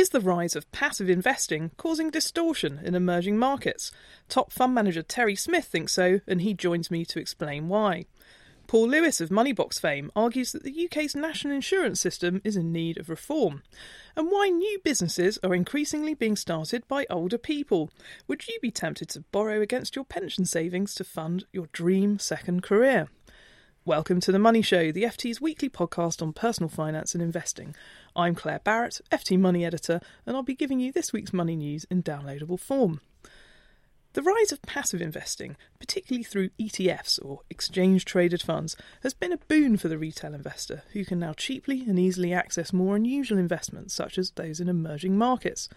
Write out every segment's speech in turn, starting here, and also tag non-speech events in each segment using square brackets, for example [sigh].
Is the rise of passive investing causing distortion in emerging markets? Top fund manager Terry Smith thinks so, and he joins me to explain why. Paul Lewis of Moneybox fame argues that the UK's national insurance system is in need of reform, and why new businesses are increasingly being started by older people. Would you be tempted to borrow against your pension savings to fund your dream second career? Welcome to The Money Show, the FT's weekly podcast on personal finance and investing. I'm Claire Barrett, FT Money Editor, and I'll be giving you this week's money news in downloadable form. The rise of passive investing, particularly through ETFs or exchange traded funds, has been a boon for the retail investor who can now cheaply and easily access more unusual investments such as those in emerging markets.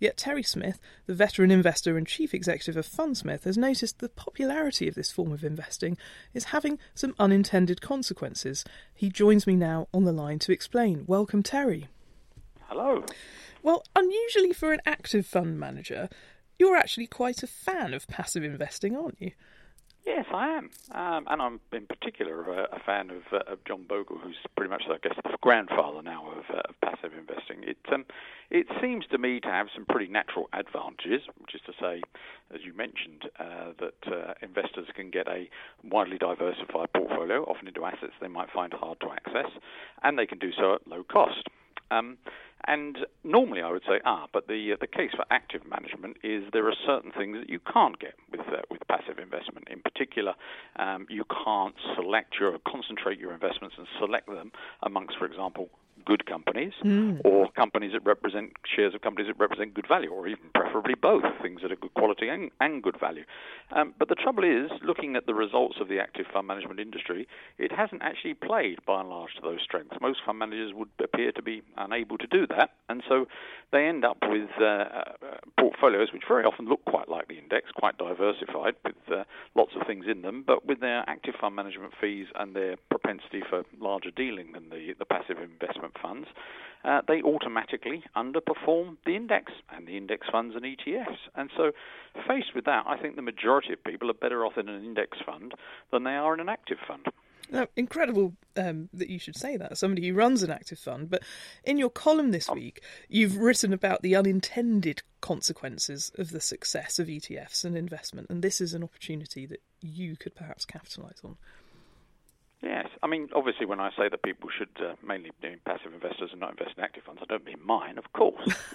Yet Terry Smith, the veteran investor and chief executive of Fundsmith, has noticed the popularity of this form of investing is having some unintended consequences. He joins me now on the line to explain. Welcome, Terry. Hello. Well, unusually for an active fund manager, you're actually quite a fan of passive investing, aren't you? Yes, I am, um, and I'm in particular a, a fan of, uh, of, John Bogle, who's pretty much, I guess, the grandfather now of, uh, of passive investing. It um, it seems to me to have some pretty natural advantages, which is to say, as you mentioned, uh, that uh, investors can get a widely diversified portfolio, often into assets they might find hard to access, and they can do so at low cost. Um, and normally I would say, ah, but the uh, the case for active management is there are certain things that you can't get with uh, with passive investment. In particular, um, you can't select your concentrate your investments and select them amongst, for example, good companies mm. or companies that represent shares of companies that represent good value, or even preferably both things that are good quality and, and good value. Um, but the trouble is, looking at the results of the active fund management industry, it hasn't actually played by and large to those strengths. Most fund managers would appear to be unable to do that, and so they end up with uh, uh, portfolios which very often look quite like the index, quite diversified, with uh, lots of things in them, but with their active fund management fees and their propensity for larger dealing than the, the passive investment funds, uh, they automatically underperform the index and the index funds and ETFs. And so, faced with that, I think the majority of people are better off in an index fund than they are in an active fund. Now, incredible um, that you should say that, somebody who runs an active fund. But in your column this oh. week, you've written about the unintended consequences of the success of ETFs and investment, and this is an opportunity that you could perhaps capitalise on. Yes, I mean, obviously, when I say that people should uh, mainly be passive investors and not invest in active funds, I don't mean mine, of course. [laughs]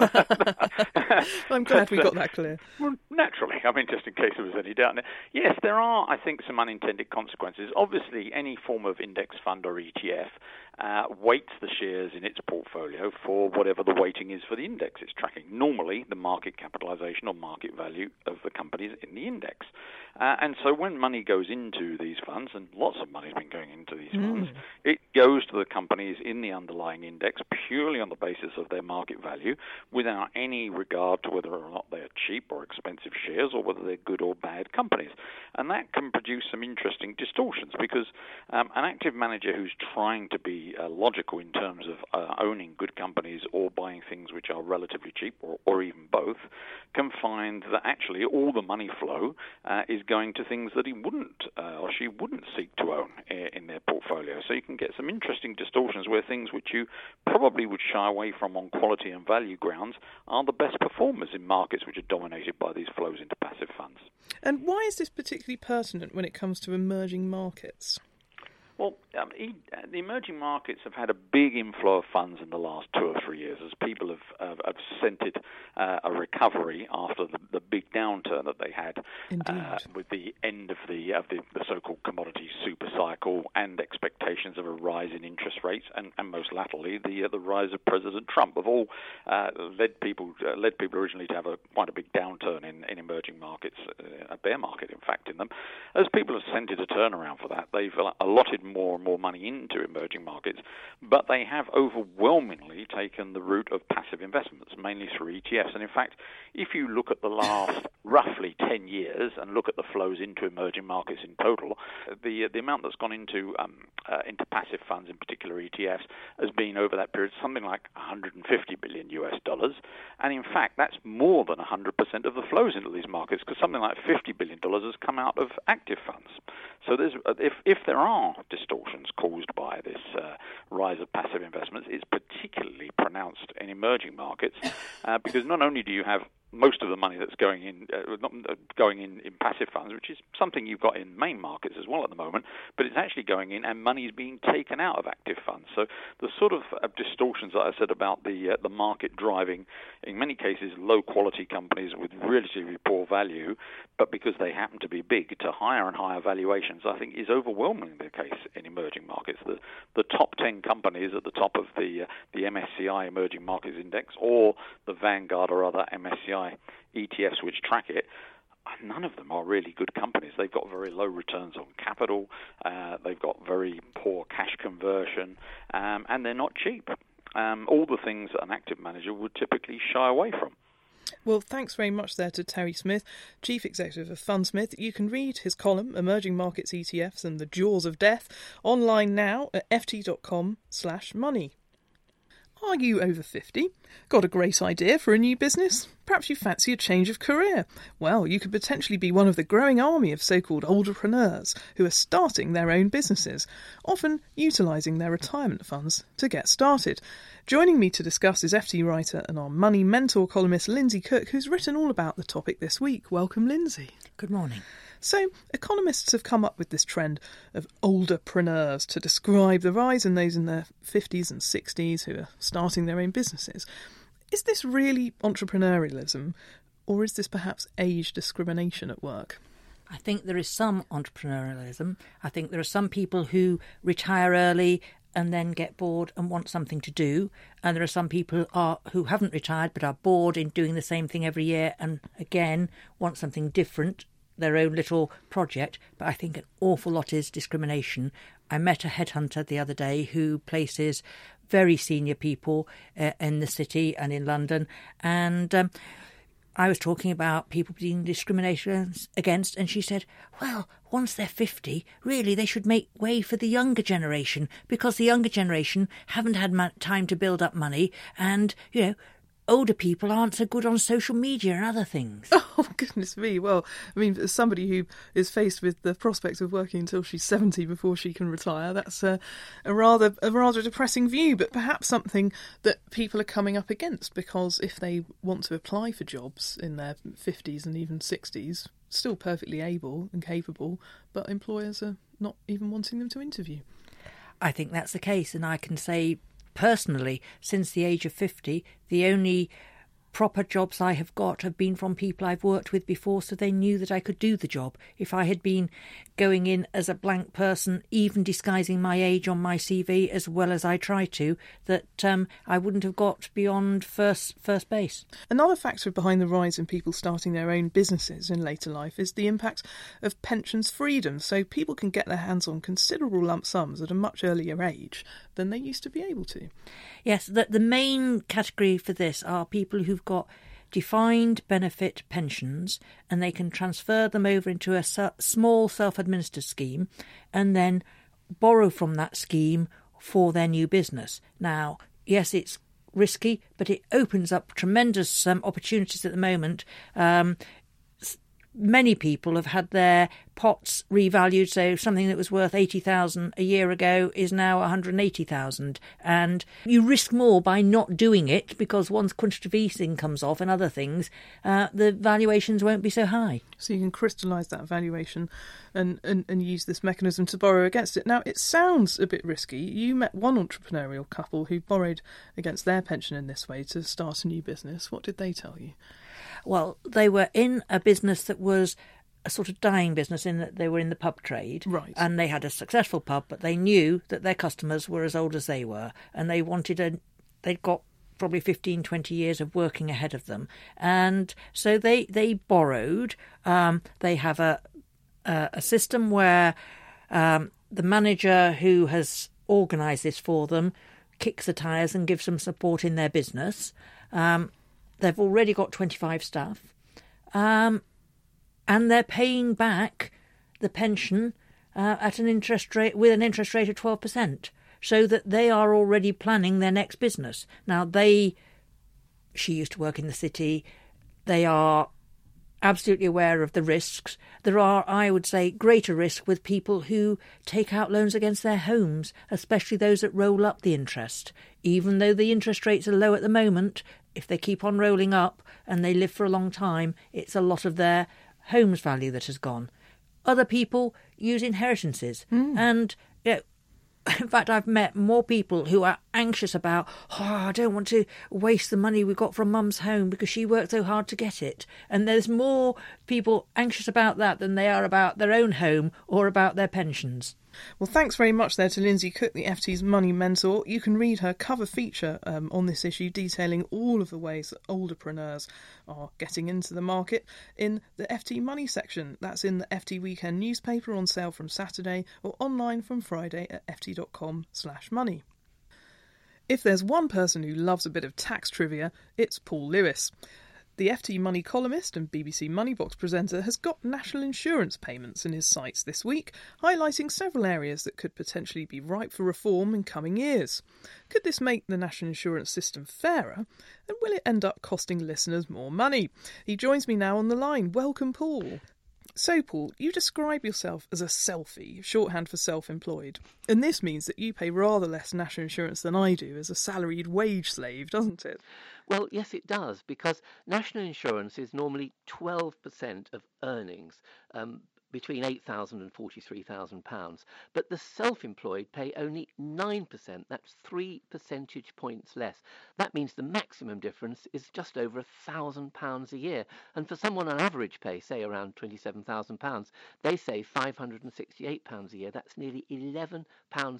I'm glad we got that clear. [laughs] Well, naturally, I mean, just in case there was any doubt. Yes, there are, I think, some unintended consequences. Obviously, any form of index fund or ETF uh, weights the shares in its portfolio for whatever the weighting is for the index it's tracking. Normally, the market capitalization or market value of the companies in the index. Uh, and so when money goes into these funds, and lots of money has been going into these mm. it goes to the companies in the underlying index purely on the basis of their market value without any regard to whether or not they're cheap or expensive shares or whether they're good or bad companies. And that can produce some interesting distortions because um, an active manager who's trying to be uh, logical in terms of uh, owning good companies or buying things which are relatively cheap, or, or even both, can find that actually all the money flow uh, is going to things that he wouldn't uh, or she wouldn't seek to own in, in their portfolio. So you can get some interesting distortions where things which you probably would shy away from on quality and value grounds are the best performers in markets which are dominated by these flows into passive funds. And why is this particularly pertinent when it comes to emerging markets? Well, um, the emerging markets have had a big inflow of funds in the last two or three years as people have, have, have scented uh, a recovery after the, the, big downturn that they had uh, with the end of the of the, the, so-called commodity super cycle and expectations of a rise in interest rates and, and most latterly the uh, the rise of President Trump have all uh, led people uh, led people originally to have a quite a big downturn in, in emerging markets, uh, a bear market in fact in them. As people have scented a turnaround for that, they've allotted more more money into emerging markets, but they have overwhelmingly taken the route of passive investments, mainly through ETFs. And in fact, if you look at the last [laughs] roughly 10 years and look at the flows into emerging markets in total, the the amount that's gone into um, uh, into passive funds, in particular ETFs, has been over that period something like 150 billion US dollars. And in fact, that's more than 100% of the flows into these markets because something like 50 billion dollars has come out of active funds. So there's if if there are distortions caused by this uh, rise of passive investments, it's particularly pronounced in emerging markets uh, because not only do you have most of the money that's going in uh, not uh, going in, in passive funds, which is something you've got in main markets as well at the moment, but it's actually going in and money is being taken out of active funds. So the sort of uh, distortions that I said about the uh, the market driving, in many cases, low quality companies with relatively poor value, but because they happen to be big, to higher and higher valuations, I think is overwhelmingly the case in emerging markets. The the top ten companies at the top of the uh, the MSCI Emerging Markets Index or the Vanguard or other MSCI ETFs which track it, none of them are really good companies. They've got very low returns on capital, uh, they've got very poor cash conversion, um, and they're not cheap. Um, all the things that an active manager would typically shy away from. Well, thanks very much there to Terry Smith, Chief Executive of Fundsmith. You can read his column, Emerging Markets ETFs and the Jaws of Death, online now at ft.com slash money. Are you over 50? Got a great idea for a new business? Perhaps you fancy a change of career? Well, you could potentially be one of the growing army of so called entrepreneurs who are starting their own businesses, often utilising their retirement funds to get started. Joining me to discuss is FT writer and our money mentor columnist Lindsay Cook, who's written all about the topic this week. Welcome, Lindsay. Good morning. So, economists have come up with this trend of olderpreneurs to describe the rise in those in their 50s and 60s who are starting their own businesses. Is this really entrepreneurialism, or is this perhaps age discrimination at work? I think there is some entrepreneurialism. I think there are some people who retire early and then get bored and want something to do. And there are some people who, are, who haven't retired but are bored in doing the same thing every year and again want something different their own little project, but I think an awful lot is discrimination. I met a headhunter the other day who places very senior people uh, in the city and in London, and um, I was talking about people being discriminated against, and she said, Well, once they're 50, really they should make way for the younger generation because the younger generation haven't had time to build up money, and, you know, older people aren't so good on social media and other things. [laughs] Oh, goodness me. Well, I mean, as somebody who is faced with the prospect of working until she's 70 before she can retire, that's a, a rather a rather depressing view, but perhaps something that people are coming up against because if they want to apply for jobs in their 50s and even 60s, still perfectly able and capable, but employers are not even wanting them to interview. I think that's the case, and I can say personally, since the age of 50, the only proper jobs I have got have been from people I've worked with before, so they knew that I could do the job. If I had been going in as a blank person, even disguising my age on my CV as well as I try to, that um, I wouldn't have got beyond first first base. Another factor behind the rise in people starting their own businesses in later life is the impact of pensions freedom. So people can get their hands on considerable lump sums at a much earlier age than they used to be able to. Yes, the, the main category for this are people who've got defined benefit pensions and they can transfer them over into a small self administered scheme and then borrow from that scheme for their new business. Now, yes, it's risky, but it opens up tremendous um, opportunities at the moment. Um, many people have had their pots revalued. So something that was worth eighty thousand a year ago is now one hundred eighty thousand, and you risk more by not doing it because once quantitative easing comes off and other things, uh, the valuations won't be so high. So you can crystallise that valuation and, and, and use this mechanism to borrow against it. Now, it sounds a bit risky. You met one entrepreneurial couple who borrowed against their pension in this way to start a new business. What did they tell you? Well, they were in a business that was a sort of dying business in that they were in the pub trade. Right. And they had a successful pub, but they knew that their customers were as old as they were and they wanted a they'd got probably 15 20 years of working ahead of them and so they they borrowed um, they have a a, a system where um, the manager who has organised this for them kicks the tires and gives them support in their business um, they've already got 25 staff um, and they're paying back the pension uh, at an interest rate with an interest rate of 12% so that they are already planning their next business. Now, they, she used to work in the city, they are absolutely aware of the risks. There are, I would say, greater risk with people who take out loans against their homes, especially those that roll up the interest. Even though the interest rates are low at the moment, if they keep on rolling up and they live for a long time, it's a lot of their home's value that has gone. Other people use inheritances, Hmm. and you know, [laughs] in fact, I've met more people who are anxious about, oh, I don't want to waste the money we got from mum's home because she worked so hard to get it. And there's more people anxious about that than they are about their own home or about their pensions. Well, thanks very much there to Lindsay Cook, the FT's money mentor. You can read her cover feature um, on this issue detailing all of the ways that olderpreneurs are getting into the market in the FT Money section. That's in the FT Weekend newspaper on sale from Saturday or online from Friday at ft.com slash money. If there's one person who loves a bit of tax trivia, it's Paul Lewis. The FT Money columnist and BBC Moneybox presenter has got national insurance payments in his sights this week, highlighting several areas that could potentially be ripe for reform in coming years. Could this make the national insurance system fairer? And will it end up costing listeners more money? He joins me now on the line. Welcome, Paul. So, Paul, you describe yourself as a selfie, shorthand for self employed. And this means that you pay rather less national insurance than I do as a salaried wage slave, doesn't it? Well, yes, it does, because national insurance is normally 12% of earnings. Um, between £8,000 and £43,000. But the self employed pay only 9%. That's three percentage points less. That means the maximum difference is just over £1,000 a year. And for someone on average pay, say around £27,000, they save £568 a year. That's nearly £11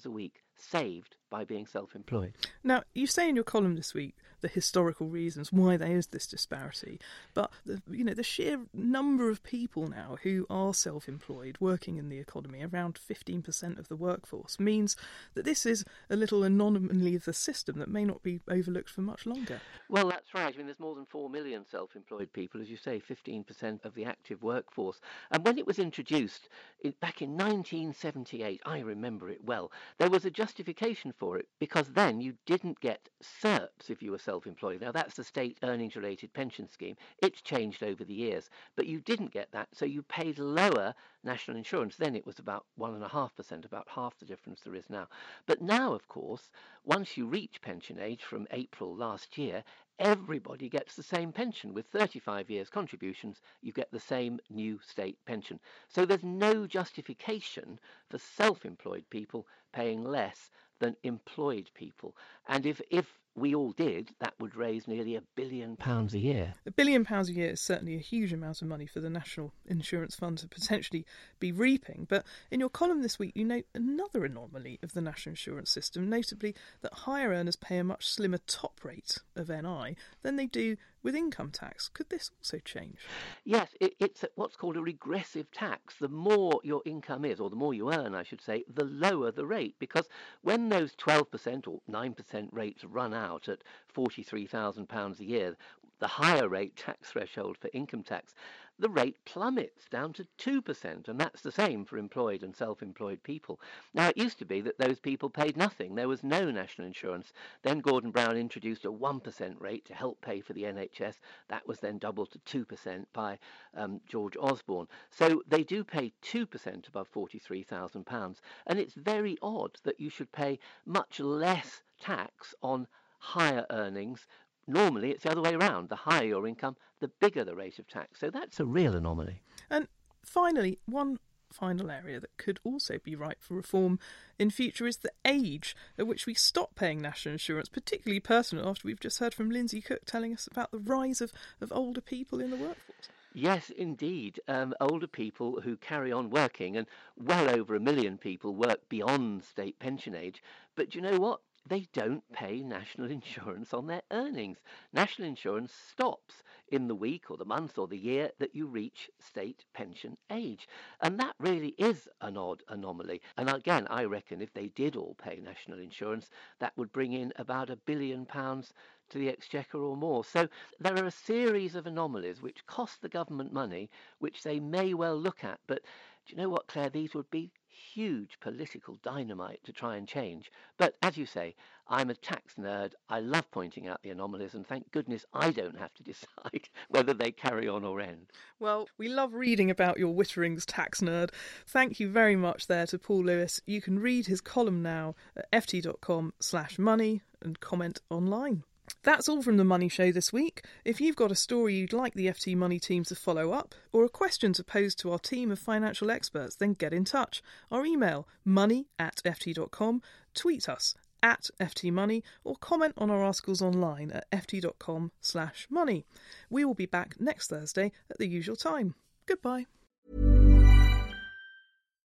a week saved by being self employed. Now, you say in your column this week the historical reasons why there is this disparity, but the, you know the sheer number of people now who are self-employed working in the economy, around 15% of the workforce, means that this is a little anomaly of the system that may not be overlooked for much longer. Well, that's right. I mean, there's more than 4 million self employed people, as you say, 15% of the active workforce. And when it was introduced it, back in 1978, I remember it well, there was a justification for it because then you didn't get SERPS if you were self employed. Now, that's the state earnings related pension scheme. It's changed over the years, but you didn't get that, so you paid lower national insurance. Then it was about 1.5%, about half the difference there is now. But now, of course, once you reach pension age from April last year, everybody gets the same pension. With 35 years contributions, you get the same new state pension. So there's no justification for self employed people paying less than employed people. And if, if we all did, that would raise nearly a billion pounds a year. A billion pounds a year is certainly a huge amount of money for the National Insurance Fund to potentially be reaping. But in your column this week, you note another anomaly of the national insurance system, notably that higher earners pay a much slimmer top rate of NI than they do with income tax. Could this also change? Yes, it, it's what's called a regressive tax. The more your income is, or the more you earn, I should say, the lower the rate. Because when those 12% or 9% rates run out at £43,000 a year, the higher rate tax threshold for income tax, the rate plummets down to 2%, and that's the same for employed and self employed people. Now, it used to be that those people paid nothing, there was no national insurance. Then Gordon Brown introduced a 1% rate to help pay for the NHS. That was then doubled to 2% by um, George Osborne. So they do pay 2% above £43,000, and it's very odd that you should pay much less tax on higher earnings normally it's the other way around. The higher your income, the bigger the rate of tax. So that's a real anomaly. And finally, one final area that could also be ripe for reform in future is the age at which we stop paying national insurance, particularly personal, after we've just heard from Lindsay Cook telling us about the rise of, of older people in the workforce. Yes, indeed. Um, older people who carry on working, and well over a million people work beyond state pension age. But do you know what? They don't pay national [laughs] insurance on their earnings. National insurance stops in the week or the month or the year that you reach state pension age. And that really is an odd anomaly. And again, I reckon if they did all pay national insurance, that would bring in about a billion pounds to the exchequer or more. So there are a series of anomalies which cost the government money, which they may well look at. But do you know what, Claire? These would be huge political dynamite to try and change. But as you say, I'm a tax nerd. I love pointing out the anomalies, and thank goodness I don't have to [laughs] decide whether they carry on or end. Well, we love reading about your Witterings tax nerd. Thank you very much there to Paul Lewis. You can read his column now at ft.com slash money and comment online. That's all from the Money Show this week. If you've got a story you'd like the FT Money team to follow up, or a question to pose to our team of financial experts, then get in touch. Our email, money at ft.com, tweet us at ftmoney, or comment on our articles online at ft.com slash money. We will be back next Thursday at the usual time. Goodbye.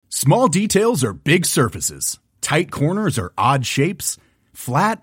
Small details are big surfaces. Tight corners are odd shapes. Flat,